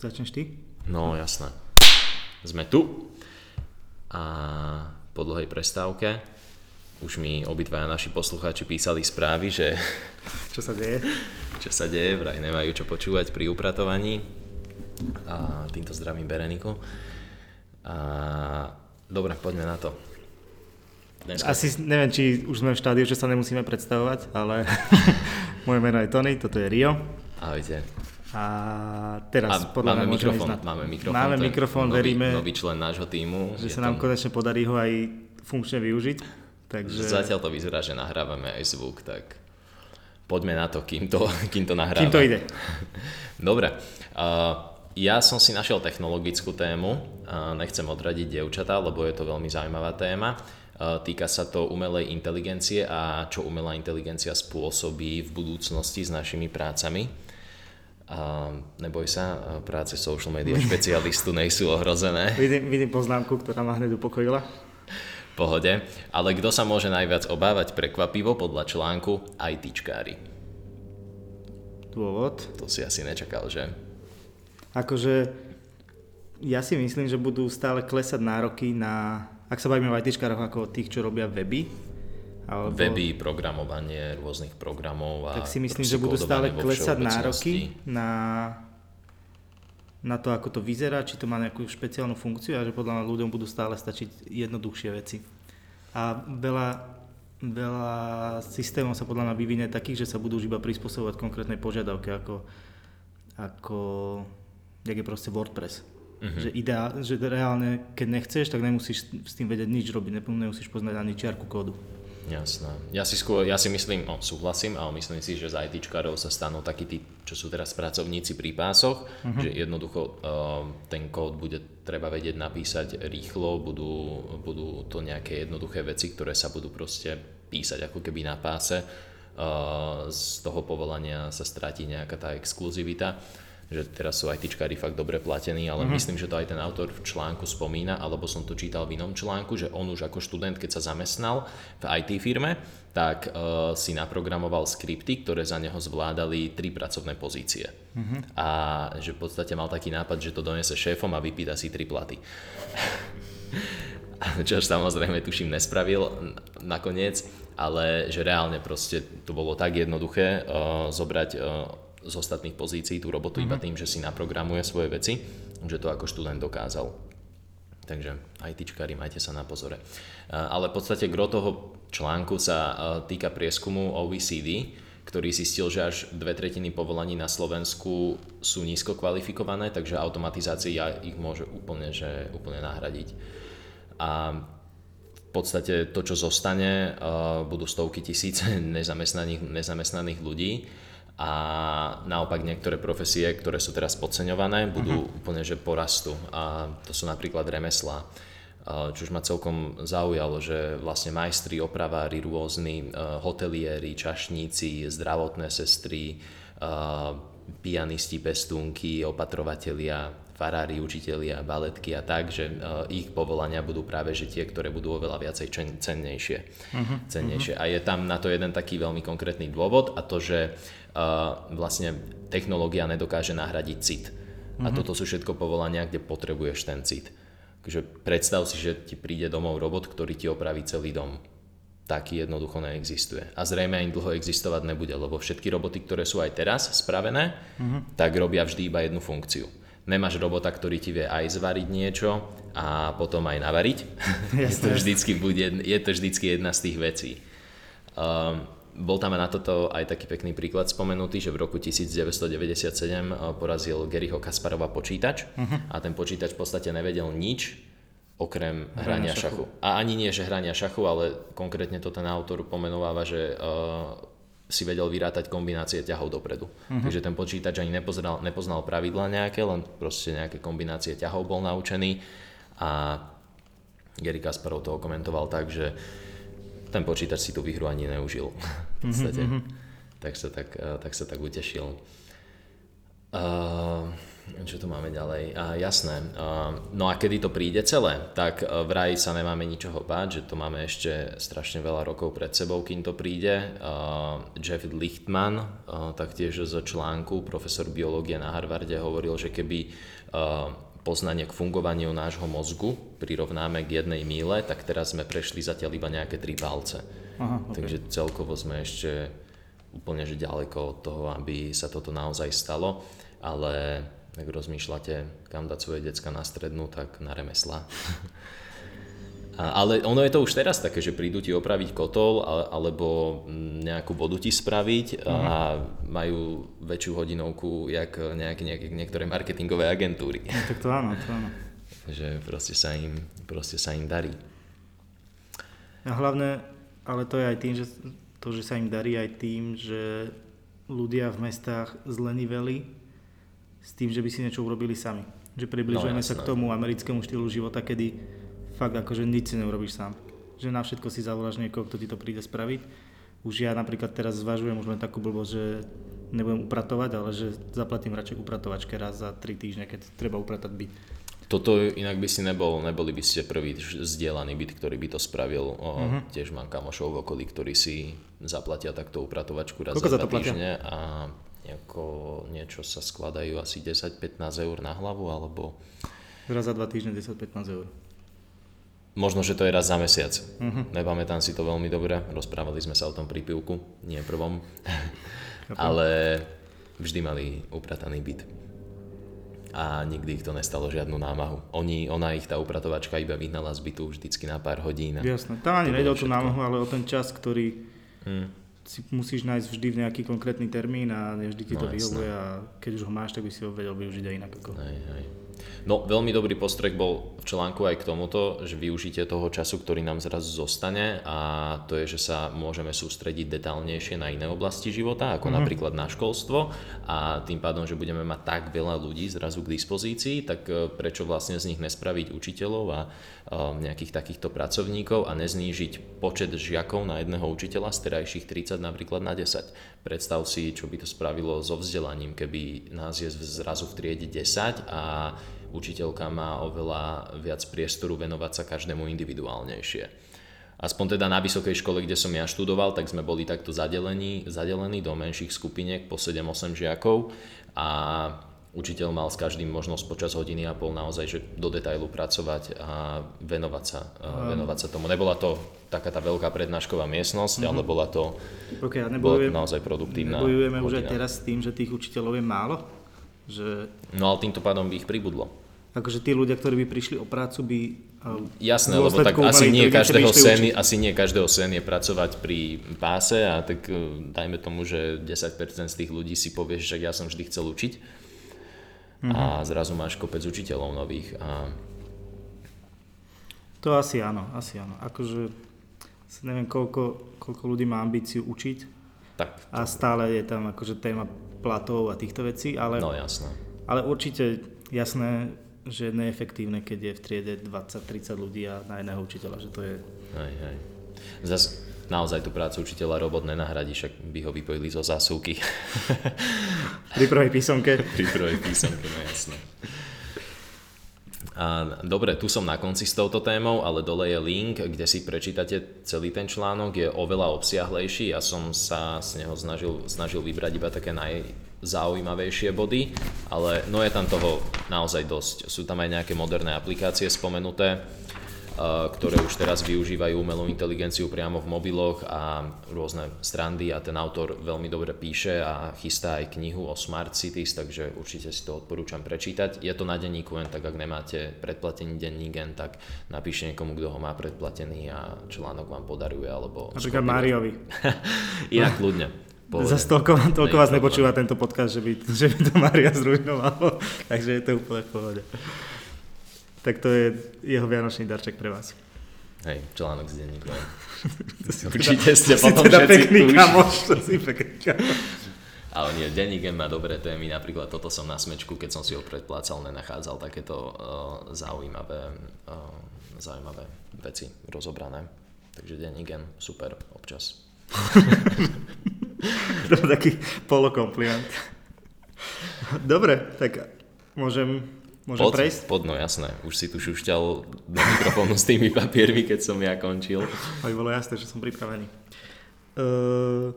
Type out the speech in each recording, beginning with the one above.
Začneš ty? No jasné. Sme tu a po dlhej prestávke už mi obidvaja naši poslucháči písali správy, že Čo sa deje? čo sa deje, vraj nemajú čo počúvať pri upratovaní. A týmto zdravím Bereniku. A dobre, poďme na to. Dneska Asi neviem, či už sme v štádiu, že sa nemusíme predstavovať, ale moje meno je Tony, toto je Rio. Ahojte. A teraz A podľa máme mňa mikrofón, ísť na... máme mikrofón. Máme mikrofón, nový, veríme, Nový člen nášho týmu. že sa nám to- konečne podarí ho aj funkčne využiť. Takže Zatiaľ to vyzerá, že nahrávame aj zvuk, tak poďme na to, kým to, kým to nahrávame. kým to ide? Dobre. Uh, ja som si našiel technologickú tému, uh, nechcem odradiť dievčatá, lebo je to veľmi zaujímavá téma. Uh, týka sa to umelej inteligencie a čo umelá inteligencia spôsobí v budúcnosti s našimi prácami. Neboj sa, práce social media špecialistu nejsú ohrozené. Vidím, vidím poznámku, ktorá ma hneď upokojila. pohode. Ale kto sa môže najviac obávať prekvapivo podľa článku ITčkári. Dôvod? To si asi nečakal, že? Akože ja si myslím, že budú stále klesať nároky na, ak sa bavíme o ITčkároch ako o tých, čo robia weby, alebo, Weby, programovanie rôznych programov a tak si myslím, že budú stále klesať nároky na, na to, ako to vyzerá, či to má nejakú špeciálnu funkciu a že podľa mňa ľuďom budú stále stačiť jednoduchšie veci. A veľa, veľa systémov sa podľa mňa vyvinie takých, že sa budú už iba prispôsobovať konkrétnej požiadavke, ako, ako jak je proste WordPress. Mm-hmm. Že, ideál, že reálne, keď nechceš, tak nemusíš s tým vedieť nič robiť, ne- nemusíš poznať ani čiarku kódu. Jasné. Ja si, skôr, ja si myslím, no súhlasím, ale myslím si, že z ITčkárov sa stanú takí tí, čo sú teraz pracovníci pri pásoch, uh-huh. že jednoducho uh, ten kód bude treba vedieť napísať rýchlo, budú, budú to nejaké jednoduché veci, ktoré sa budú proste písať ako keby na páse. Uh, z toho povolania sa stratí nejaká tá exkluzivita že teraz sú ITčkári fakt dobre platení, ale mm-hmm. myslím, že to aj ten autor v článku spomína, alebo som to čítal v inom článku, že on už ako študent, keď sa zamestnal v IT firme, tak uh, si naprogramoval skripty, ktoré za neho zvládali tri pracovné pozície. Mm-hmm. A že v podstate mal taký nápad, že to donese šéfom a vypýta si tri platy. Čo samozrejme tuším nespravil nakoniec, ale že reálne proste to bolo tak jednoduché uh, zobrať uh, z ostatných pozícií tú robotu mm-hmm. iba tým, že si naprogramuje svoje veci, že to ako študent dokázal. Takže ITčkári, majte sa na pozore. Uh, ale v podstate gro toho článku sa uh, týka prieskumu OECD, ktorý zistil, že až dve tretiny povolaní na Slovensku sú nízko kvalifikované, takže automatizácia ich môže úplne, že, úplne nahradiť. A v podstate to, čo zostane, uh, budú stovky tisíc nezamestnaných, nezamestnaných ľudí a naopak niektoré profesie, ktoré sú teraz podceňované, budú uh-huh. úplne že porastú a to sú napríklad remeslá. Uh, čo už ma celkom zaujalo, že vlastne majstri, opravári, rôzni uh, hotelieri, čašníci, zdravotné sestry, uh, pianisti, pestúnky, opatrovatelia, farári, učitelia, baletky a tak, že uh, ich povolania budú práve že tie, ktoré budú oveľa viacej čen- cennejšie. Uh-huh, cennejšie. Uh-huh. A je tam na to jeden taký veľmi konkrétny dôvod a to, že uh, vlastne technológia nedokáže nahradiť cit. Uh-huh. A toto sú všetko povolania, kde potrebuješ ten cit. Takže predstav si, že ti príde domov robot, ktorý ti opraví celý dom. Taký jednoducho neexistuje. A zrejme ani dlho existovať nebude, lebo všetky roboty, ktoré sú aj teraz spravené, uh-huh. tak robia vždy iba jednu funkciu. Nemáš robota, ktorý ti vie aj zvariť niečo a potom aj navariť. je, to vždycky bude, je to vždycky jedna z tých vecí. Um, bol tam na toto aj taký pekný príklad spomenutý, že v roku 1997 porazil Garyho Kasparova počítač uh-huh. a ten počítač v podstate nevedel nič okrem hrania, hrania šachu. šachu. A ani nie, že hrania šachu, ale konkrétne to ten autor pomenováva, že uh, si vedel vyrátať kombinácie ťahov dopredu. Uh-huh. Takže ten počítač ani nepoznal, nepoznal pravidla nejaké, len proste nejaké kombinácie ťahov bol naučený a Gary Kasparov toho komentoval tak, že ten počítač si tú výhru ani neužil. v podstate. Mm-hmm. Tak, sa tak, tak sa tak utešil. Uh, Čo tu máme ďalej? A, jasné. A, no a kedy to príde celé? Tak v raji sa nemáme ničoho báť, že to máme ešte strašne veľa rokov pred sebou, kým to príde. A, Jeff Lichtman, a, taktiež z článku, profesor biológie na Harvarde, hovoril, že keby a, poznanie k fungovaniu nášho mozgu prirovnáme k jednej míle, tak teraz sme prešli zatiaľ iba nejaké tri palce. Aha, okay. Takže celkovo sme ešte úplne že ďaleko od toho, aby sa toto naozaj stalo, ale ak rozmýšľate, kam dať svoje decka na strednú, tak na remesla. Ale ono je to už teraz také, že prídu ti opraviť kotol alebo nejakú vodu ti spraviť a mhm. majú väčšiu hodinovku jak nejaké, nejaké, niektoré marketingové agentúry. No, tak to áno, to áno. že proste sa im, proste sa im darí. A hlavne, ale to je aj tým, že to, že sa im darí aj tým, že ľudia v mestách zleniveli s tým, že by si niečo urobili sami. Že približujeme no, sa k tomu americkému štýlu života, kedy fakt akože nič si neurobiš sám. Že na všetko si zavoláš niekoho, kto ti to príde spraviť. Už ja napríklad teraz zvažujem už len takú blbosť, že nebudem upratovať, ale že zaplatím radšej upratovačke raz za 3 týždne, keď treba upratať byt. Toto inak by si nebol, neboli by ste prvý zdieľaný byt, ktorý by to spravil. O, uh-huh. Tiež mám kamošov v okolí, ktorí si zaplatia takto upratovačku raz Koľko za 2 týždne a nejako, niečo sa skladajú asi 10-15 eur na hlavu, alebo... Raz za 2 týždne 10-15 eur. Možno, že to je raz za mesiac. Uh-huh. Nepamätám si to veľmi dobre. Rozprávali sme sa o tom pri pivku, nie prvom. Ale vždy mali uprataný byt a nikdy ich to nestalo žiadnu námahu. Oni, ona ich tá upratovačka iba vyhnala z bytu vždycky na pár hodín. Jasné, tam ani nejde o tú námahu, ale o ten čas, ktorý hmm. Si musíš nájsť vždy v nejaký konkrétny termín a nevždy ti no, to vyhovuje a keď už ho máš, tak by si ho vedel využiť aj inak. Ako. Hej, hej. No, veľmi dobrý postrek bol v článku aj k tomuto, že využite toho času, ktorý nám zrazu zostane a to je, že sa môžeme sústrediť detálnejšie na iné oblasti života, ako mm-hmm. napríklad na školstvo a tým pádom, že budeme mať tak veľa ľudí zrazu k dispozícii, tak e, prečo vlastne z nich nespraviť učiteľov a Um, nejakých takýchto pracovníkov a neznížiť počet žiakov na jedného učiteľa z terajších 30 napríklad na 10. Predstav si, čo by to spravilo so vzdelaním, keby nás je zrazu v triede 10 a učiteľka má oveľa viac priestoru venovať sa každému individuálnejšie. Aspoň teda na vysokej škole, kde som ja študoval, tak sme boli takto zadelení, zadelení do menších skupiniek po 7-8 žiakov a učiteľ mal s každým možnosť počas hodiny a pol naozaj že do detailu pracovať a venovať sa, a venovať sa tomu. Nebola to taká tá veľká prednášková miestnosť, mm-hmm. ale bola to, okay, bola to naozaj produktívna Nebojujeme hodina. už aj teraz s tým, že tých učiteľov je málo? Že... No ale týmto pádom by ich pribudlo. Akože tí ľudia, ktorí by prišli o prácu, by Jasné, lebo tak asi nie, každého sen, asi nie každého sen je pracovať pri páse a tak eh, dajme tomu, že 10% z tých ľudí si povie, že ja som vždy chcel učiť mm-hmm. a mhm. zrazu máš kopec učiteľov nových. A... To asi áno, asi áno. Akože neviem, koľko, koľko ľudí má ambíciu učiť tak, a stále je tam akože téma platov a týchto vecí, ale, no, jasné. ale určite jasné, že je neefektívne, keď je v triede 20-30 ľudí a na jedného učiteľa, že to je... Hej, hej. Zas naozaj tú prácu učiteľa robot nenahradí, však by ho vypojili zo zásuvky. Pri prvej písomke. Pri prvej písomke, no jasné. Dobre, tu som na konci s touto témou, ale dole je link, kde si prečítate celý ten článok, je oveľa obsiahlejší. Ja som sa z neho snažil, snažil vybrať iba také najzaujímavejšie body, ale no je tam toho naozaj dosť. Sú tam aj nejaké moderné aplikácie spomenuté ktoré už teraz využívajú umelú inteligenciu priamo v mobiloch a rôzne strandy a ten autor veľmi dobre píše a chystá aj knihu o Smart Cities, takže určite si to odporúčam prečítať. Je to na denníku len tak, ak nemáte predplatený denník len tak napíšte niekomu, kto ho má predplatený a článok vám podaruje. Alebo Napríklad Máriovi. Inak kľudne. Zase toľko, toľko vás nepočúva tento podcast, že by, že by to Mária zrujnovalo, takže je to úplne v pohode tak to je jeho vianočný darček pre vás. Hej, článok z denníka. Určite ste si potom teda všetci pekný kamoš, to si pekný kamoš. Ale nie, denník má dobré témy, napríklad toto som na smečku, keď som si ho predplácal, nenachádzal takéto uh, zaujímavé, uh, zaujímavé veci rozobrané. Takže denník super, občas. to je taký polokompliment. Dobre, tak Môžem, môžem Pod, prejsť? pod, no jasné. Už si tu šušťal do mikrofónu s tými papiermi, keď som ja končil. Aby bolo jasné, že som pripravený. Uh,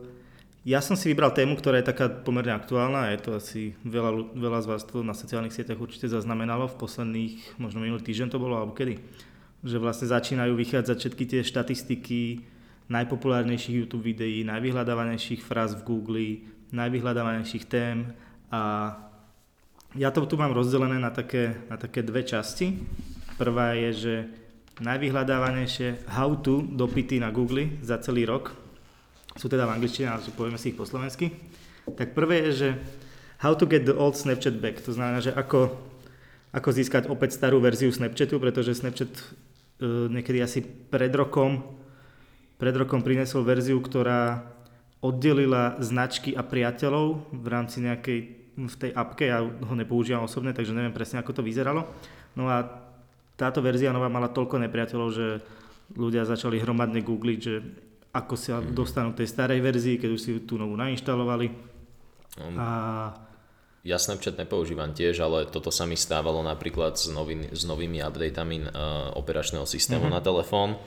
ja som si vybral tému, ktorá je taká pomerne aktuálna. Je to asi veľa, veľa z vás to na sociálnych sieťach určite zaznamenalo. V posledných, možno minulý týždeň to bolo, alebo kedy. Že vlastne začínajú vychádzať všetky tie štatistiky najpopulárnejších YouTube videí, najvyhľadávanejších fráz v Google, najvyhľadávanejších tém a ja to tu mám rozdelené na také, na také dve časti. Prvá je, že najvyhľadávanejšie how to dopity na Google za celý rok. Sú teda v angličtine, ale povieme si ich po slovensky. Tak prvé je, že how to get the old Snapchat back. To znamená, že ako, ako získať opäť starú verziu Snapchatu, pretože Snapchat e, niekedy asi pred rokom, pred rokom prinesol verziu, ktorá oddelila značky a priateľov v rámci nejakej v tej appke, ja ho nepoužívam osobne, takže neviem presne, ako to vyzeralo. No a táto verzia nová mala toľko nepriateľov, že ľudia začali hromadne googliť, že ako sa dostanú k tej starej verzii, keď už si tú novú nainštalovali. Um, A Ja Snapchat nepoužívam tiež, ale toto sa mi stávalo napríklad s, nový, s novými updateami uh, operačného systému Mhm. na telefón.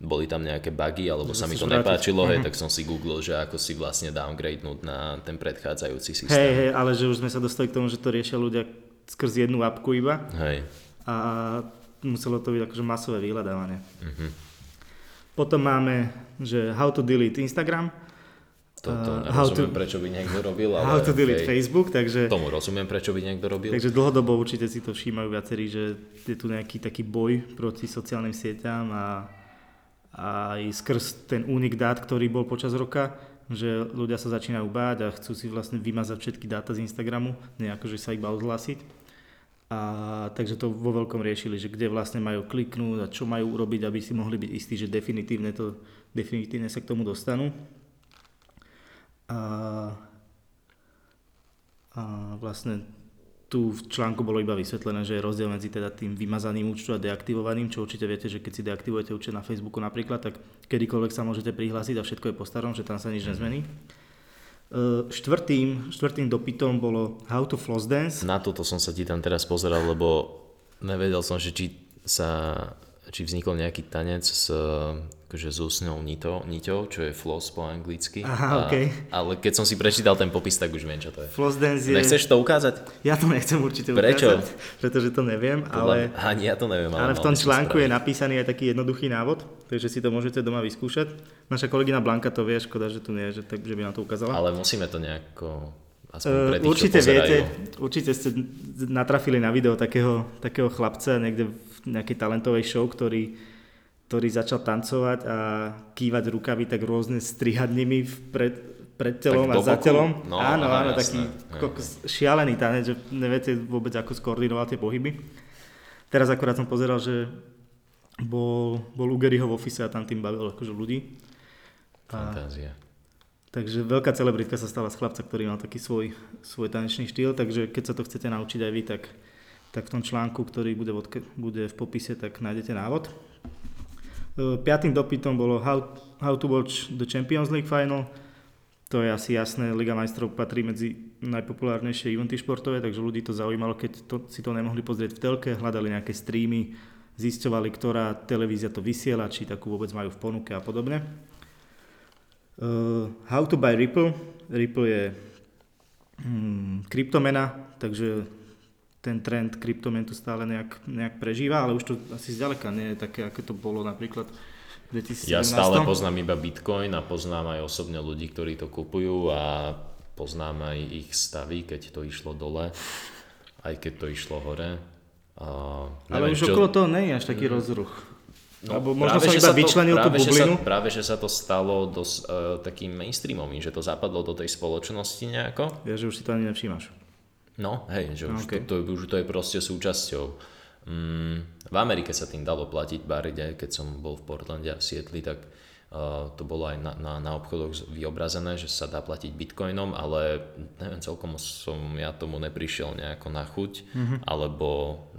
Boli tam nejaké bugy, alebo Že sa mi to vrátiť. nepáčilo, hej, Mhm. tak som si googlil, že ako si vlastne downgradenúť na ten predchádzajúci systém. hej, hej, ale že už sme sa dostali k tomu, že to riešia ľudia skrz jednu apku iba hej. a muselo to byť akože masové vyhľadávanie. Mhm. Potom máme, že how to delete Instagram, Uh, how nerozumiem, to- prečo by niekto robil, ale how to delete hej, Facebook, takže... tomu rozumiem, prečo by niekto robil. Takže dlhodobo určite si to všímajú viacerí, že je tu nejaký taký boj proti sociálnym sieťam a aj skrz ten únik dát, ktorý bol počas roka, že ľudia sa začínajú báť a chcú si vlastne vymazať všetky dáta z Instagramu, nejako, že sa iba odhlásiť. A takže to vo veľkom riešili, že kde vlastne majú kliknúť a čo majú urobiť, aby si mohli byť istí, že definitívne, to, definitívne sa k tomu dostanú. A, a vlastne tu v článku bolo iba vysvetlené, že je rozdiel medzi teda tým vymazaným účtu a deaktivovaným, čo určite viete, že keď si deaktivujete účet na Facebooku napríklad, tak kedykoľvek sa môžete prihlásiť a všetko je po starom, že tam sa nič nezmení. E, Štvrtým, štvrtým dopytom bolo How to Floss Dance. Na toto som sa ti tam teraz pozeral, lebo nevedel som, že či sa či vznikol nejaký tanec s, akože s nitou, niťou, čo je floss po anglicky. Aha, A- okej. Ale keď som si prečítal ten popis, tak už viem, čo to je. Floss Dance je... Nechceš to ukázať? Ja to nechcem určite Prečo? ukázať, pretože to neviem, Podľa... ale... Ani ja to neviem. Ale v mal tom článku je napísaný aj taký jednoduchý návod, takže si to môžete doma vyskúšať. Naša kolegyna Blanka to vie, škoda, že tu nie je, že, tak, že by nám to ukázala. Ale musíme to nejako... Aspoň Uh, pre tých, určite viete, určite ste natrafili na video takého, takého chlapca niekde v nejakej talentovej show, ktorý, ktorý začal tancovať a kývať rukami tak rôzne strihať nimi pred, pred telom Tak a za telom. No, áno, áno, jasné. taký kokos, šialený tanec, že neviete vôbec ako skoordinovať tie pohyby. Teraz akurát som pozeral, že bol, bol u Garyho v office a tam tým bavil akože ľudí. A, Fantázia. Takže veľká celebritka sa stala z chlapca, ktorý mal taký svoj, svoj tanečný štýl, takže keď sa to chcete naučiť aj vy, tak, tak v tom článku, ktorý bude, v bude v popise, tak nájdete návod. E, Piatým dopytom bolo how, how to watch the Champions League final. To je asi jasné, Liga majstrov patrí medzi najpopulárnejšie eventy športové, takže ľudí to zaujímalo, keď to, si to nemohli pozrieť v telke, hľadali nejaké streamy, zisťovali, ktorá televízia to vysiela, či takú vôbec majú v ponuke a podobne. Uh, how to buy Ripple. Ripple je hmm, kryptomena, takže ten trend kryptomen tu stále nejak, nejak prežíva, ale už to asi zďaleka nie je také, ako to bolo napríklad v 2017. Ja stále poznám iba Bitcoin a poznám aj osobne ľudí, ktorí to kupujú a poznám aj ich stavy, keď to išlo dole, aj keď to išlo hore. A ale neviem, už okolo toho nie je až taký rozruch. No, Alebo možno práve, iba sa to- vyčlenil tú práve, že bublinu. Sa, práve, že sa to stalo dosť uh, takým mainstreamovým, že to zapadlo do tej spoločnosti nejako. Ja, že už si to ani nevšímaš. No, hej, že už, Okay. to, to, už to je proste súčasťou. Mm, v Amerike sa tým dalo platiť baride, keď som bol v Portlande a v Sietli, tak uh, to bolo aj na, na, na obchodoch vyobrazené, že sa dá platiť bitcoinom, ale neviem, celkom som ja tomu neprišiel nejako na chuť, mm-hmm. alebo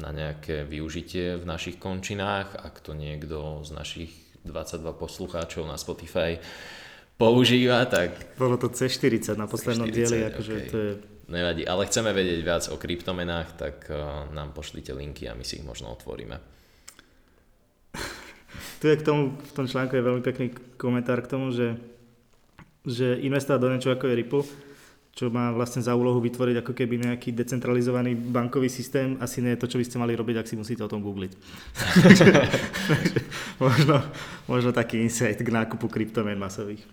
na nejaké využitie v našich končinách, ak to niekto z našich 22 poslucháčov na Spotify používa, tak Bolo to C40 na poslednom C40, dieli, akože okej. to je Nevadí, ale chceme vedieť viac o kryptomenách, tak uh, nám pošlite linky a my si ich možno otvoríme. Tu je k tomu, v tom článku je veľmi pekný komentár k tomu, že, že investovať do niečo ako je Ripple, čo má vlastne za úlohu vytvoriť ako keby nejaký decentralizovaný bankový systém, asi nie je to, čo by ste mali robiť, ak si musíte o tom googliť. možno, možno taký insight k nákupu kryptomien masových.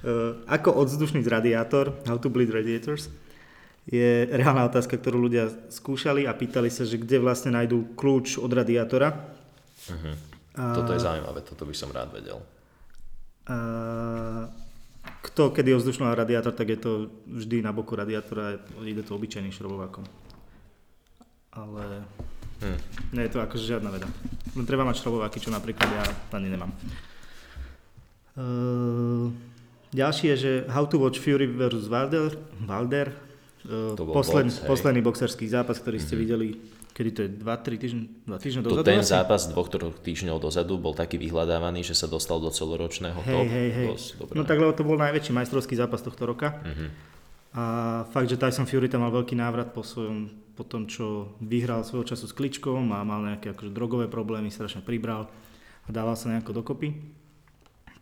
Uh, ako odzdušniť radiátor, how to bleed radiators, je reálna otázka, ktorú ľudia skúšali a pýtali sa, že kde vlastne nájdú kľúč od radiátora. Uh-huh. A... Toto je zaujímavé, toto by som rád vedel. A... Kto, je vzdušný radiátor, tak je to vždy na boku radiátora, ide to obyčajným šrobovákom. Ale hmm. nie je to akože žiadna veda. Len treba mať šrobováky, čo napríklad ja ani nemám. Uh, ďalší je, že How to watch Fury vs. Wilder, Wilder uh, posled, box, posledný boxerský zápas, ktorý ste mm-hmm. videli kedy to je 2-3 týždne, 2 týždne dozadu? To ten asi? zápas dvoch, troch týždňov dozadu bol taký vyhľadávaný, že sa dostal do celoročného hej, top. Hej, hej. No tak lebo to bol najväčší majstrovský zápas tohto roka. Uh-huh. A fakt, že Tyson Fury tam mal veľký návrat po, svojom, po tom, čo vyhral svojho času s kličkom a mal nejaké akože drogové problémy, strašne pribral a dával sa nejako dokopy.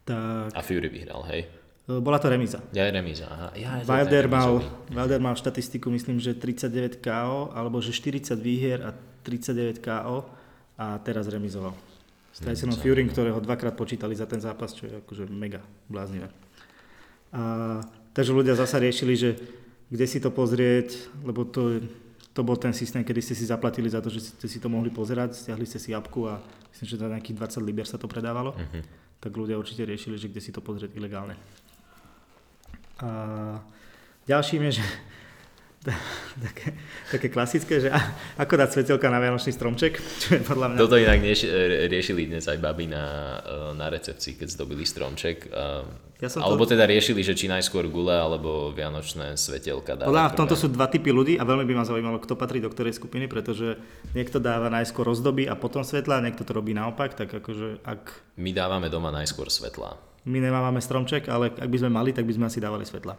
Tak... A Fury vyhral, hej? E, bola to remíza. Ja, remíza, aha. Ja, Wilder, mal, Wilder mal štatistiku, myslím, že 39 KO, alebo že 40 výhier a 39 KO a teraz remizoval. S Tysonom Fury, ktorého dvakrát počítali za ten zápas, čo je akože mega bláznivé. A, takže ľudia zasa riešili, že kde si to pozrieť, lebo to, to bol ten systém, kedy ste si zaplatili za to, že ste si to mohli pozerať, stiahli ste si apku a myslím, že za nejakých 20 liber sa to predávalo. Uh-huh. Tak ľudia určite riešili, že kde si to pozrieť ilegálne. A ďalším je, že také, také klasické, že ako dať svetelka na Vianočný stromček, čo je podľa mňa... Toto inak rieš, riešili dnes aj baby na, na recepcii, keď zdobili stromček. Ja som alebo to... teda riešili, že či najskôr gule alebo Vianočné svetelka dáva. Podľa v tomto sú dva typy ľudí a veľmi by ma zaujímalo, kto patrí do ktorej skupiny, pretože niekto dáva najskôr rozdoby a potom svetla, niekto to robí naopak, tak akože ak... My dávame doma najskôr svetla. My nemávame stromček, ale ak by sme mali, tak by sme asi dávali svetla.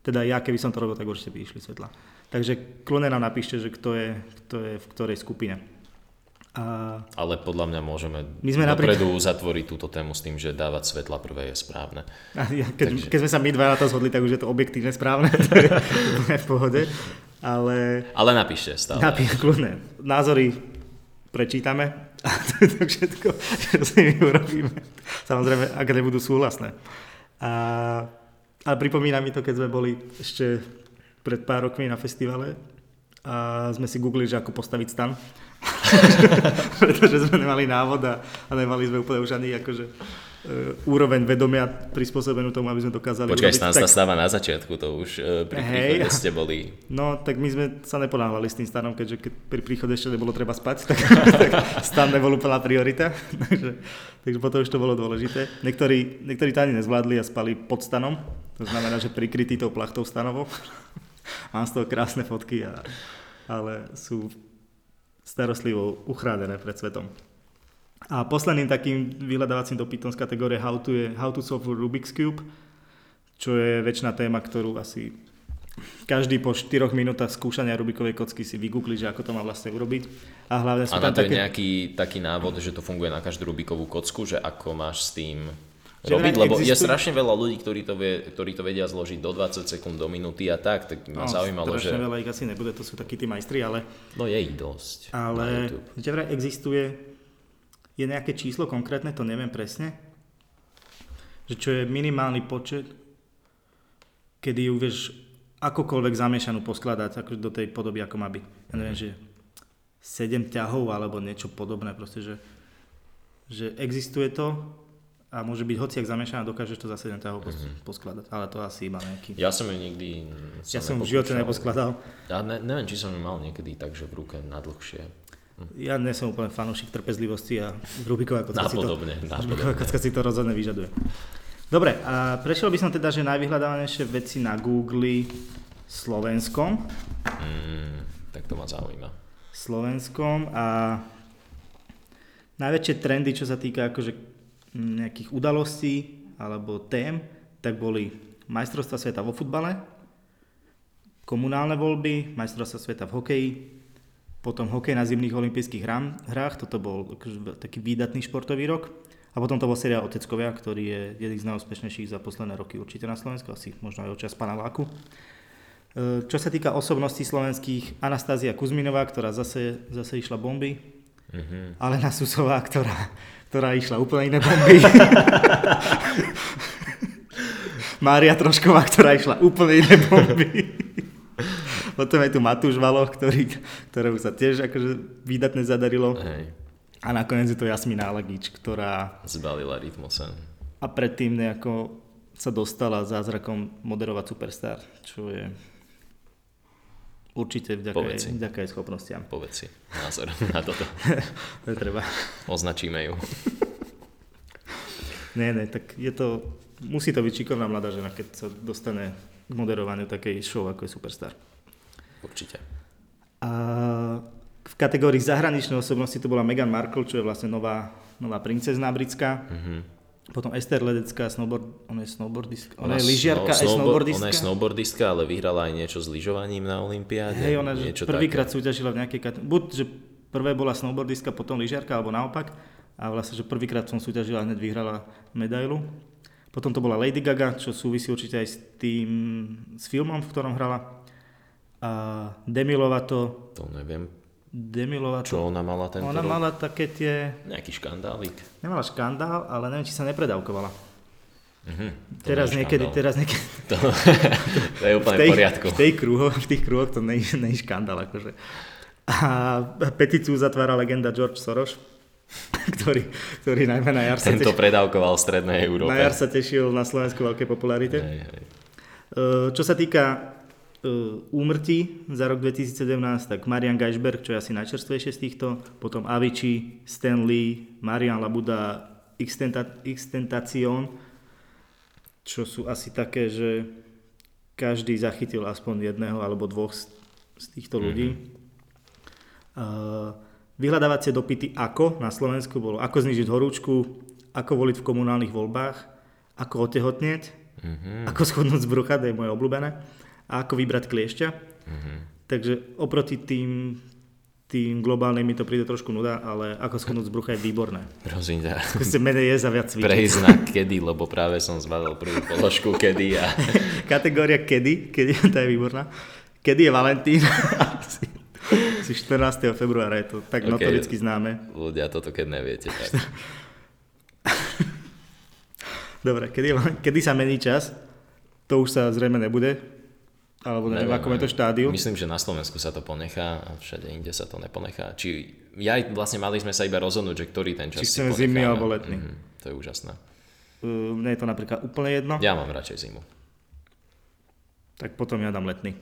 Teda ja, keby som to robil, tak určite by išli svetla. Takže kľudne nám napíšte, že kto je, kto je v ktorej skupine. A... Ale podľa mňa môžeme My sme dopredu napríklad... zatvoriť túto tému s tým, že dávať svetla prvé je správne. A ja, keď, Takže... keď sme sa my dva na to zhodli, tak už je to objektívne správne, to je v pohode. Ale, Ale napíšte stále. Napíšte, kľudne. Názory prečítame a to je to všetko, čo s nimi urobíme. Samozrejme, ak nebudú súhlasné. A, ale pripomína mi to, keď sme boli ešte pred pár rokmi na festivale a sme si googlili, že ako postaviť stan. Pretože sme nemali návod a, a nemali sme úplne už ani akože úroveň vedomia prispôsobenú tomu, aby sme dokázali... Počkaj, stan tak... sa stáva na začiatku, to už uh, pri príchode ste boli... No, tak my sme sa neponávali s tým stanom, keďže keď pri príchode ešte nebolo treba spať, tak, tak stan nebol úplná priorita, takže, takže potom už to bolo dôležité. Niektorí, niektorí to ani nezvládli a spali pod stanom, to znamená, že prikrytý tou plachtou stanovou. Mám z toho krásne fotky, a, ale sú starostlivo uchránené pred svetom. A posledným takým vyhľadávacím dopytom z kategórie How to je How to solve Rubik's Cube, čo je väčšina téma, ktorú asi každý po 4 minútach skúšania Rubikovej kocky si vygoogli, že ako to má vlastne urobiť. A hlavne sú a na to také... je nejaký taký návod, že to funguje na každú Rubikovú kocku, že ako máš s tým že robiť, lebo existujú... je strašne veľa ľudí, ktorí to, vie, ktorí to vedia zložiť do 20 sekúnd, do minúty a tak, tak ma no, zaujímalo, že... veľa ich asi nebude, to sú takí tí majstri, ale... No je ich dosť. Ale že vraj existuje je nejaké číslo konkrétne, to neviem presne, že čo je minimálny počet, kedy ju vieš akokoľvek zamiešanú poskladať ako do tej podoby, ako má byť. Ja neviem, že 7 ťahov alebo niečo podobné, proste, že, že existuje to a môže byť hociak zamiešaná, dokážeš to za 7 ťahov mm-hmm. poskladať, ale to asi iba nejaký... Ja som ju nikdy... Som ja som v živote neposkladal. Ja ne, neviem, či som ju mal niekedy takže v ruke na dlhšie. Ja nie som úplne fanúšik trpezlivosti a Rubiková kocka, si to, Rubiková kocka si to rozhodne vyžaduje. Dobre, a prešiel by som teda, že najvyhľadávanejšie veci na Google Slovenskom. Mm, tak to ma zaujíma. Slovenskom a najväčšie trendy, čo sa týka akože nejakých udalostí alebo tém, tak boli majstrovstva sveta vo futbale, komunálne voľby, majstrovstvá sveta v hokeji, potom hokej na zimných olympijských hrách, toto bol akože taký výdatný športový rok. A potom to bol seriál Oteckovia, ktorý je jeden z najúspešnejších za posledné roky určite na Slovensku, asi možno aj očas pana Láku. E, čo sa týka osobností slovenských, Anastázia Kuzminová, ktorá zase, zase išla bomby, mm-hmm. Alena Susová, ktorá, ktorá išla úplne iné bomby. Mária Trošková, ktorá išla úplne iné bomby. Potom je tu Matúš Valoch, ktorý, ktorému sa tiež akože výdatne zadarilo. Hej. A nakoniec je to Jasmina Alagič, ktorá... Zbalila rytmusa. A predtým nejako sa dostala zázrakom moderovať Superstar, čo je určite vďaka, jej, vďaka jej schopnostiam. Povedz si názor na toto. to treba. Označíme ju. nie, nie, tak je to... Musí to byť šikovná mladá žena, keď sa dostane k moderovaniu takej show, ako je Superstar. Určite. A v kategórii zahraničnej osobnosti to bola Meghan Markle, čo je vlastne nová, nová princezná britská. Mm-hmm. Potom Esther Ledecká, snowboard, ona je snowboardistka, ona, ona je lyžiarka, snow, aj snowboardistka. Ona je snowboardistka, ale vyhrala aj niečo s lyžovaním na Olympiáde. Hej, ona prvýkrát súťažila v nejakej kategórii. Buď, že prvé bola snowboardistka, potom lyžiarka, alebo naopak. A vlastne, že prvýkrát som súťažila a hneď vyhrala medailu. Potom to bola Lady Gaga, čo súvisí určite aj s tým, s filmom, v ktorom hrala. A Demi Lovato. To neviem Demi Lovato. Čo ona mala tento Ona rok? mala také tie... Nejaký škandálik. Nemala škandál, ale neviem, či sa nepredávkovala. Uh-huh, teraz, niekedy, teraz niekedy, to, to je úplne v, tej, v poriadku. V, tej kruho, v tých kruhoch to nie, nie je škandál. Akože. A petíciu zatvára legenda George Soros, ktorý, ktorý najmä na jar sa Tento tešil, predávkoval v strednej Európe. Na jar sa tešil na Slovensku veľké popularite. Hej, hej. Čo sa týka úmrtí za rok 2017, tak Marian Geisberg, čo je asi najčerstvejšie z týchto, potom Avicii, Stan Lee, Marian Labuda, Extentacion, čo sú asi také, že každý zachytil aspoň jedného alebo dvoch z, týchto mhm. ľudí. Mm-hmm. Vyhľadávacie dopity ako na Slovensku bolo ako znižiť horúčku, ako voliť v komunálnych voľbách, ako otehotnieť, mm-hmm. ako schodnúť z brucha, to je moje obľúbené a ako vybrať kliešťa. Mm-hmm. Takže oproti tým, tým globálnym mi to príde trošku nuda, ale ako schudnúť z brucha je výborné. Prosím ťa. Proste menej je za viac cvičiť. Prejsť kedy, lebo práve som zvalil prvú položku kedy. A... Kategória kedy, kedy, tá je výborná. Kedy je Valentín? si 14. februára je to tak okay. notoricky známe. Ľudia toto keď neviete. Tak. Dobre, kedy, kedy sa mení čas? To už sa zrejme nebude alebo neviem, neviem ako je to štádiu. Myslím, že na Slovensku sa to ponechá a všade inde sa to neponechá. Či ja vlastne mali sme sa iba rozhodnúť, že ktorý ten čas Či chceme zimný alebo letný. Mm, to je úžasné. Uh, mne je to napríklad úplne jedno. Ja mám radšej zimu. Tak potom ja dám letný.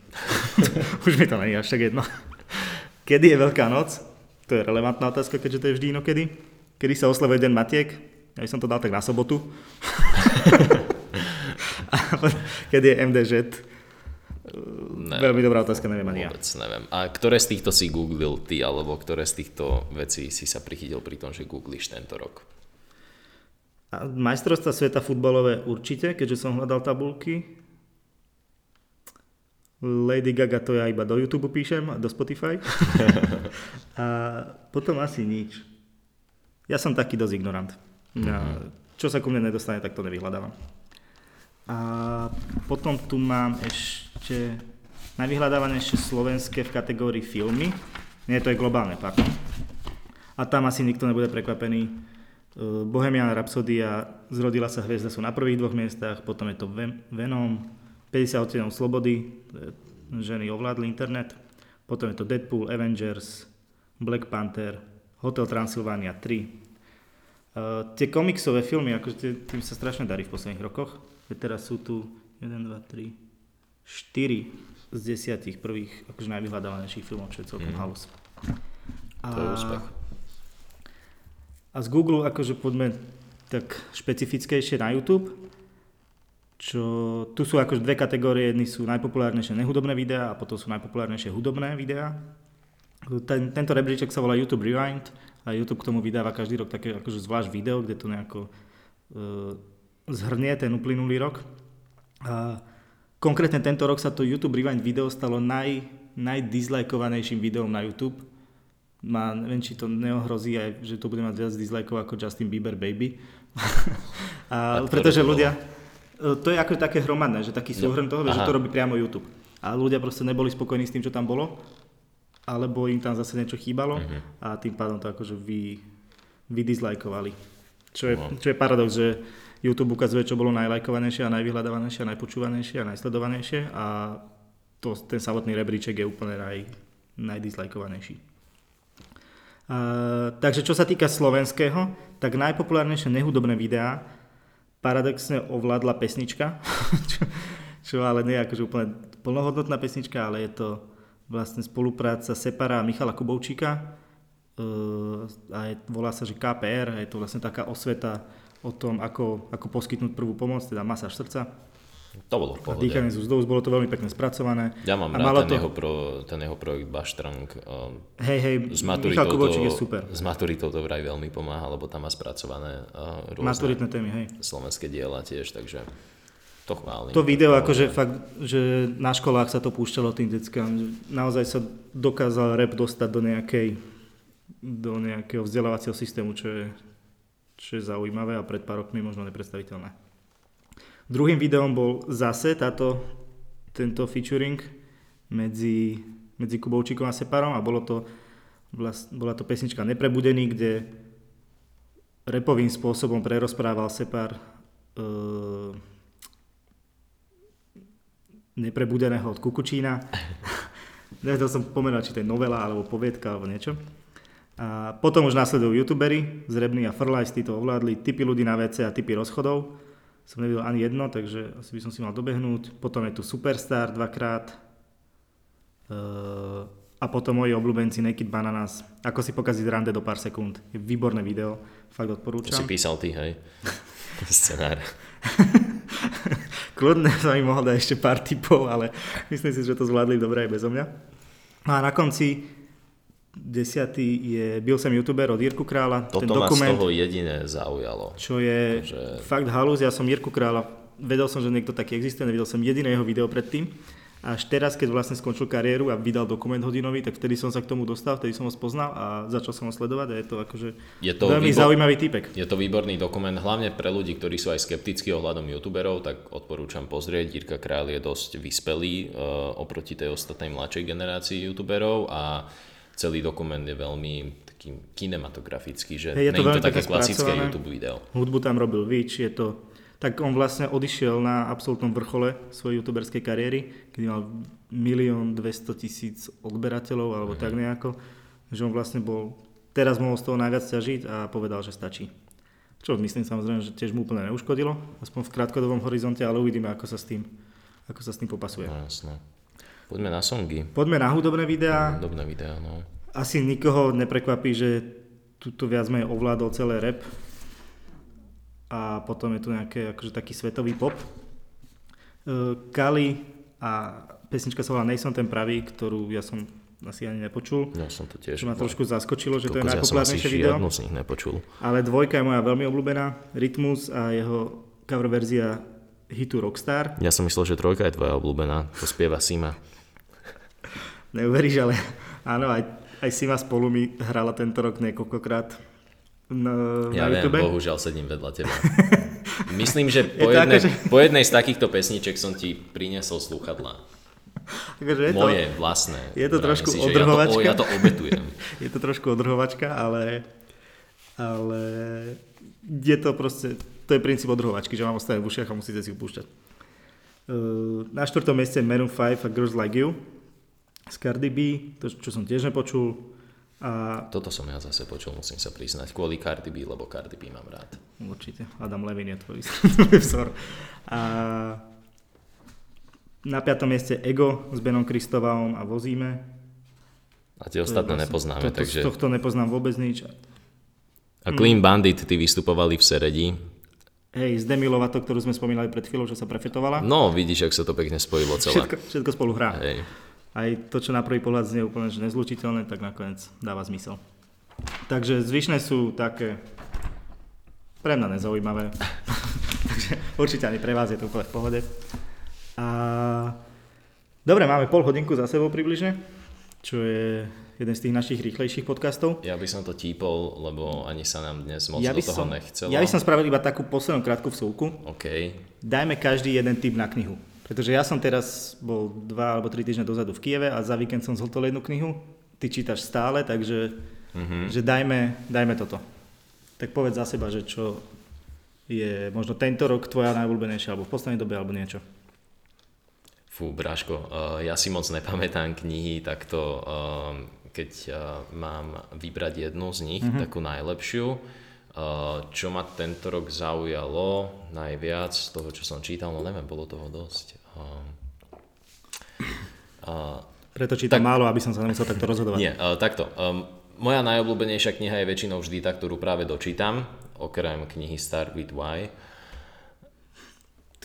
Už mi to není až tak jedno. Kedy je Veľká noc? To je relevantná otázka, keďže to je vždy inokedy. Kedy sa oslavuje Den Matiek? Ja by som to dal tak na sobotu. Kedy je MDŽ? Ne, Veľmi dobrá otázka, neviem ani vôbec ja. neviem. A ktoré z týchto si googlil ty, alebo ktoré z týchto vecí si sa prichytil pri tom, že googlíš tento rok? A majstrovstva sveta futbalové určite, keďže som hľadal tabulky. Lady Gaga to ja iba do YouTube píšem a do Spotify. a potom asi nič. Ja som taký dosť ignorant. Mm-hmm. Čo sa ku mne nedostane, tak to nevyhľadávam. A potom tu mám ešte najvyhľadávanejšie slovenské v kategórii filmy. Nie, to je globálne, pardon. A tam asi nikto nebude prekvapený. E, Bohemian Rhapsodia, Zrodila sa hviezda sú na prvých dvoch miestach, potom je to Venom, 50 odtienov slobody, ženy ovládli internet, potom je to Deadpool, Avengers, Black Panther, Hotel Transylvania 3. Uh, e, tie komiksové filmy, akože tým sa strašne darí v posledných rokoch. Teraz sú tu 1, 2, 3, 4 z desiatich prvých akože najvyhľadávanejších filmov, čo je celkom mm. halus. A, to je úspech. A z Google akože poďme tak špecifickejšie na YouTube, čo tu sú akože dve kategórie, jedny sú najpopulárnejšie nehudobné videá a potom sú najpopulárnejšie hudobné videá. Ten, tento rebríček sa volá YouTube Rewind a YouTube k tomu vydáva každý rok také akože zvlášť video, kde to nejako uh, zhrnie ten uplynulý rok. A konkrétne tento rok sa to YouTube Rewind video stalo naj, najdizlajkovanejším videom na YouTube. Má, neviem, či to neohrozí aj, že to bude mať viac dislajkov ako Justin Bieber Baby. a, pretože ľudia, e, to je ako také hromadné, že taký súhrn toho, že to robí priamo YouTube. A ľudia proste neboli spokojní s tým, čo tam bolo, alebo im tam zase niečo chýbalo uh-huh. a tým pádom to akože vy, vydizlajkovali. Čo je, čo je paradox, že YouTube ukazuje, čo bolo najlajkovanejšie a najvyhľadávanejšie a najpočúvanejšie a najsledovanejšie a to, ten samotný rebríček je úplne naj, najdizlajkovanejší. Uh, takže čo sa týka slovenského, tak najpopulárnejšie nehudobné videá paradoxne ovládla pesnička, čo, čo ale nie je akože úplne plnohodnotná pesnička, ale je to vlastne spolupráca Separa a Michala Kubovčíka uh, a je, volá sa, že KPR a je to vlastne taká osveta o tom, ako, ako poskytnúť prvú pomoc, teda masáž srdca to bolo v pohode. Dýchanie z úzdov, bolo to veľmi pekne spracované. Ja mám a rád ten, to... jeho pro, ten jeho projekt Baštrang. Um, hej, hej, s Michal Kubočík je super. S maturitou to vraj veľmi pomáha, lebo tam má spracované uh, rôzne Maturitné témy, hej. slovenské diela tiež, takže to chválim. To video, akože fakt, že na školách sa to púšťalo tým deckám, naozaj sa dokázal rap dostať do nejakej do nejakého vzdelávacieho systému, čo je, čo je zaujímavé a pred pár rokmi možno nepredstaviteľné. Druhým videom bol zase táto, tento featuring medzi, medzi Kubovčíkom a Separom a bolo to, bola to pesnička Neprebudený, kde repovým spôsobom prerozprával Separ uh, neprebudeného od Kukučína. Nevedel som pomenovať, či to je novela, alebo poviedka, alebo niečo. A potom už následujú youtuberi, Zrebný a Frlajs, títo ovládli typy ľudí na WC a typy rozchodov som nevidel ani jedno, takže asi by som si mal dobehnúť. Potom je tu Superstar dvakrát. Uh, a potom moji obľúbenci Naked Bananas. Ako si pokaziť rande do pár sekúnd. Je výborné video, fakt odporúčam. To si písal ty, hej? Scenár. Kľudne som im mohol dať ešte pár tipov, ale myslím si, že to zvládli dobre aj bezo mňa. No a na konci Desiatý je, byl som youtuber od Jirku Krála. Toto ten dokument, ma z toho jediné zaujalo. Čo je že... fakt halus, ja som Jirku Krála, vedel som, že niekto taký existuje, nevidel som jediné jeho video predtým. Až teraz, keď vlastne skončil kariéru a vydal dokument hodinový, tak vtedy som sa k tomu dostal, vtedy som ho spoznal a začal som ho sledovať a je to akože je to veľmi výbor... zaujímavý typek. Je to výborný dokument, hlavne pre ľudí, ktorí sú aj skeptickí ohľadom youtuberov, tak odporúčam pozrieť. Jirka Král je dosť vyspelý uh, oproti tej ostatnej mladšej generácii youtuberov a celý dokument je veľmi taký kinematografický, že hey, je to, je to také klasické YouTube video. Hudbu tam robil Vič, je to tak on vlastne odišiel na absolútnom vrchole svojej youtuberskej kariéry, kedy mal milión 200 tisíc odberateľov alebo mm. tak nejako, že on vlastne bol, teraz mohol z toho najviac ťažiť a povedal, že stačí. Čo myslím samozrejme, že tiež mu úplne neuškodilo, aspoň v krátkodobom horizonte, ale uvidíme, ako sa s tým, ako sa s tým popasuje. No, jasné. Poďme na songy. Poďme na hudobné videá. Hudobné videá, no. Asi nikoho neprekvapí, že tuto viac menej ovládol celé rap. A potom je tu nejaký akože taký svetový pop. E, Kali a pesnička sa volá Nejsom ten pravý, ktorú ja som asi ani nepočul. Ja som to tiež. Čo ma trošku zaskočilo, že to je najpopulárnejšie video. Ja z nich nepočul. Ale dvojka je moja veľmi obľúbená. Rytmus a jeho cover verzia hitu Rockstar. Ja som myslel, že trojka je tvoja obľúbená. To spieva Sima. Neuveríš, ale áno, aj, aj si ma spolu mi hrala tento rok niekoľkokrát na, ja na viem, YouTube. bohužiaľ sedím vedľa teba. Myslím, že po, jednej, že... po jednej z takýchto pesniček som ti priniesol slúchadlá. Takže je Moje to, vlastné. Je to trošku si, odrhovačka. Ja to, ja to obetujem. je to trošku odrhovačka, ale, ale je to proste, to je princíp odrhovačky, že mám ostane v ušiach a musíte si ho púšťať. Na štvrtom mieste Maroon 5 a Girls Like You z Cardi B, to, čo som tiež nepočul. A... Toto som ja zase počul, musím sa priznať, kvôli Cardi B, lebo Cardi B mám rád. Určite, Adam Levin je tvoj vzor. a na piatom mieste Ego s Benom Kristovaom a Vozíme. A tie ostatné vlastne, nepoznáme, to, takže... Z tohto nepoznám vôbec nič. A Clean Bandit, ty vystupovali v Seredi. Hej, z Demi Lovato, ktorú sme spomínali pred chvíľou, že sa prefetovala. No, vidíš, ak sa to pekne spojilo celé. Všetko, všetko spolu hrá. Hej aj to, čo na prvý pohľad znie úplne že nezlučiteľné, tak nakoniec dáva zmysel. Takže zvyšné sú také pre mňa nezaujímavé. Takže určite ani pre vás je to úplne v pohode. A dobre, máme pol hodinku za sebou približne, čo je jeden z tých našich rýchlejších podcastov. Ja by som to típol, lebo ani sa nám dnes moc Ja do toho som, nechcelo. ja by som spravil iba takú poslednú krátku vsúku. OK. Dajme každý jeden tip na knihu. Pretože ja som teraz bol dva alebo tri týždne dozadu v Kieve a za víkend som zhotol jednu knihu. Ty čítaš stále, takže Mhm. že dajme, dajme toto. Tak povedz za seba, že čo je možno tento rok tvoja najobľúbenejšia, alebo v poslednej dobe, alebo niečo. Fú, Bráško, uh, ja si moc nepamätám knihy, takto uh, keď uh, mám vybrať jednu z nich, mm-hmm. takú najlepšiu, čo ma tento rok zaujalo najviac z toho, čo som čítal, no neviem, bolo toho dosť. Uh, Preto čítam tak, málo, aby som sa nemusel takto rozhodovať. nie, uh, takto. Um, moja najobľúbenejšia kniha je väčšinou vždy tá, ktorú práve dočítam, okrem knihy Start with Why.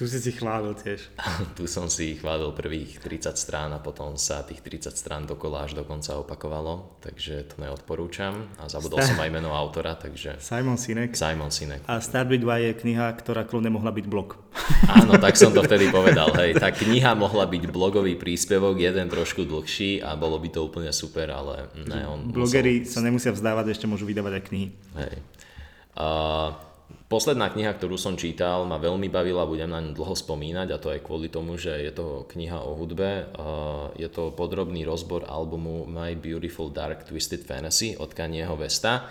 Tu si si chválil tiež. tu som si chválil prvých 30 strán a potom sa tých 30 strán dokola až do konca opakovalo, takže to neodporúčam a zabudol som aj meno autora, takže Simon Sinek. Simon Sinek. A Start with Why je kniha, ktorá kľudne mohla byť blog. Áno, tak som to vtedy povedal, hej, tá kniha mohla byť blogový príspevok, jeden trošku dlhší a bolo by to úplne super, ale ne, on Blogery musel... sa nemusia vzdávať, ešte môžu vydávať aj knihy. Hej. Uh, posledná kniha, ktorú som čítal, ma veľmi bavila, budem na ňu dlho spomínať a to aj kvôli tomu, že je to kniha o hudbe. Je to podrobný rozbor albumu My Beautiful Dark Twisted Fantasy od Kanyeho Vesta.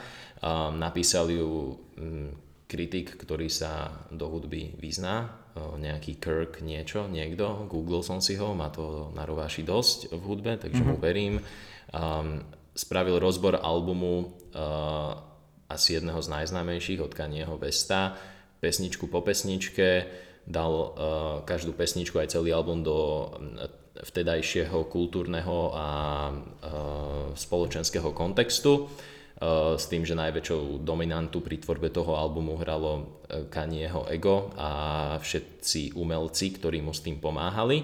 Napísal ju um, kritik, ktorý sa do hudby vyzná, nejaký Kirk niečo, niekto, google som si ho, má to na rováši dosť v hudbe, takže mm-hmm. mu verím. Um, spravil rozbor albumu uh, asi jedného z najznámejších od Kanyeho Vesta, pesničku po pesničke, dal uh, každú pesničku aj celý album do vtedajšieho kultúrneho a uh, spoločenského kontextu s tým, že najväčšou dominantu pri tvorbe toho albumu hralo Kanyeho ego a všetci umelci, ktorí mu s tým pomáhali.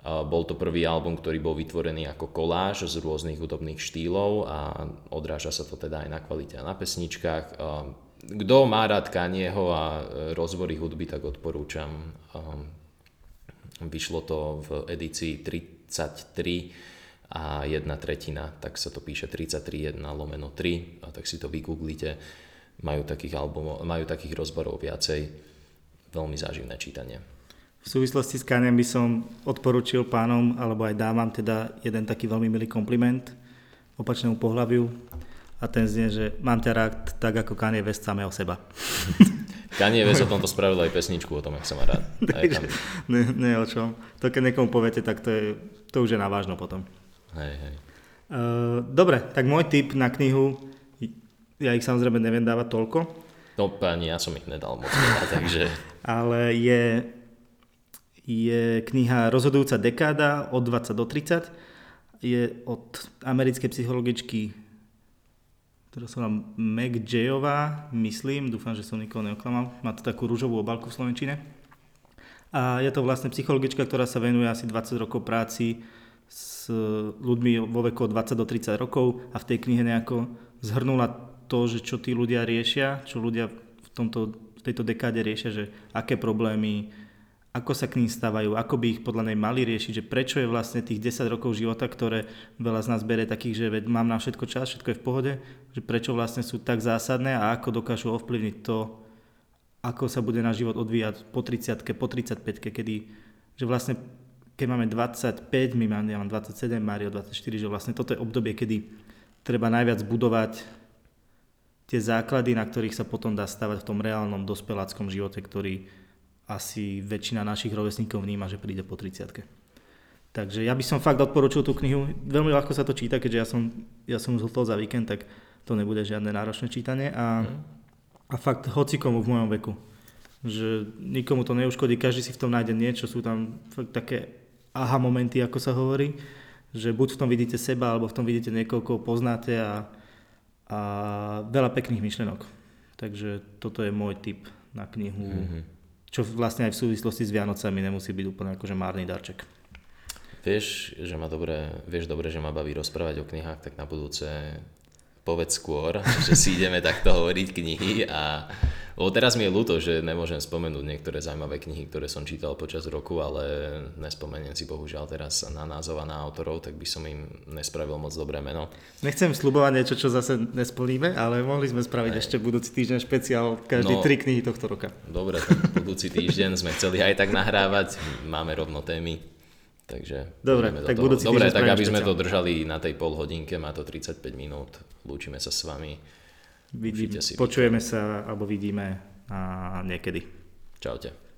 Bol to prvý album, ktorý bol vytvorený ako koláž z rôznych hudobných štýlov a odráža sa to teda aj na kvalite a na pesničkách. Kto má rád Kanyeho a rozvory hudby, tak odporúčam. Vyšlo to v edícii 33 a jedna tretina, tak sa to píše 33 1 lomeno 3 a tak si to vygooglite. Majú takých, albumov, majú takých rozborov viacej. Veľmi záživné čítanie. V súvislosti s Kaniem by som odporučil pánom, alebo aj dávam teda jeden taký veľmi milý kompliment opačnému pohľaviu a ten znie, že mám ťa rád tak ako Kanye West samého seba. Kanye West o tomto spravil aj pesničku o tom, jak sa má rád. Takže, ne, ne o čom. To keď niekomu poviete, tak to, je, to už je na vážno potom. Hej, hej. Uh, dobre, tak môj tip na knihu, ja ich samozrejme neviem dávať toľko. No pani, ja som ich nedal moc takže... Ale je je kniha Rozhodujúca dekáda od 20 do 30. Je od americkej psychologičky ktorá sa volá Meg Jayová, myslím, dúfam, že som nikoho neoklamal. Má to takú rúžovú obalku v Slovenčine. A je to vlastne psychologička, ktorá sa venuje asi 20 rokov práci s ľuďmi vo veku od 20 do 30 rokov a v tej knihe nejako zhrnula to, že čo tí ľudia riešia, čo ľudia v, tomto, v tejto dekáde riešia, že aké problémy ako sa k ním stávajú, ako by ich podľa nej mali riešiť, že prečo je vlastne tých 10 rokov života, ktoré veľa z nás berie takých, že mám na všetko čas, všetko je v pohode, že prečo vlastne sú tak zásadné a ako dokážu ovplyvniť to, ako sa bude náš život odvíjať po 30 po 35 kedy, že vlastne keď máme 25, my máme, ja mám 27, Mario 24, že vlastne toto je obdobie, kedy treba najviac budovať tie základy, na ktorých sa potom dá stavať v tom reálnom dospeláckom živote, ktorý asi väčšina našich rovesníkov vníma, že príde po 30 Takže ja by som fakt odporučil tú knihu. Veľmi ľahko sa to číta, keďže ja som, ja som zhotol za víkend, tak to nebude žiadne náročné čítanie. A, a fakt hocikomu v mojom veku. Že nikomu to neuškodí, každý si v tom nájde niečo. Sú tam fakt také aha momenty, ako sa hovorí. Že buď v tom vidíte seba, alebo v tom vidíte niekoho, koho poznáte a, a veľa pekných myšlenok. Takže toto je môj tip na knihu. Mm-hmm čo vlastne aj v súvislosti s Vianocami nemusí byť úplne akože márny darček. Vieš, že ma dobre, vieš dobre, že ma baví rozprávať o knihách, tak na budúce povedz skôr, že si ideme takto hovoriť knihy a lebo teraz mi je ľúto, že nemôžem spomenúť niektoré zaujímavé knihy, ktoré som čítal počas roku, ale nespomeniem si bohužiaľ teraz na názov a na autorov, tak by som im nespravil moc dobré meno. Nechcem slubovať niečo, čo zase nesplníme, ale mohli sme spraviť Aj. ešte budúci týždeň špeciál každý no, tri knihy tohto roka. Dobre, tak budúci týždeň sme chceli aj tak nahrávať, máme rovno témy. Takže Dobre, tak budúci Dobre, tak aby sme to držali na tej pol hodinke, má to 35 minút, lúčime sa s vami. Vidí, si počujeme sa alebo vidíme a niekedy. Čaute.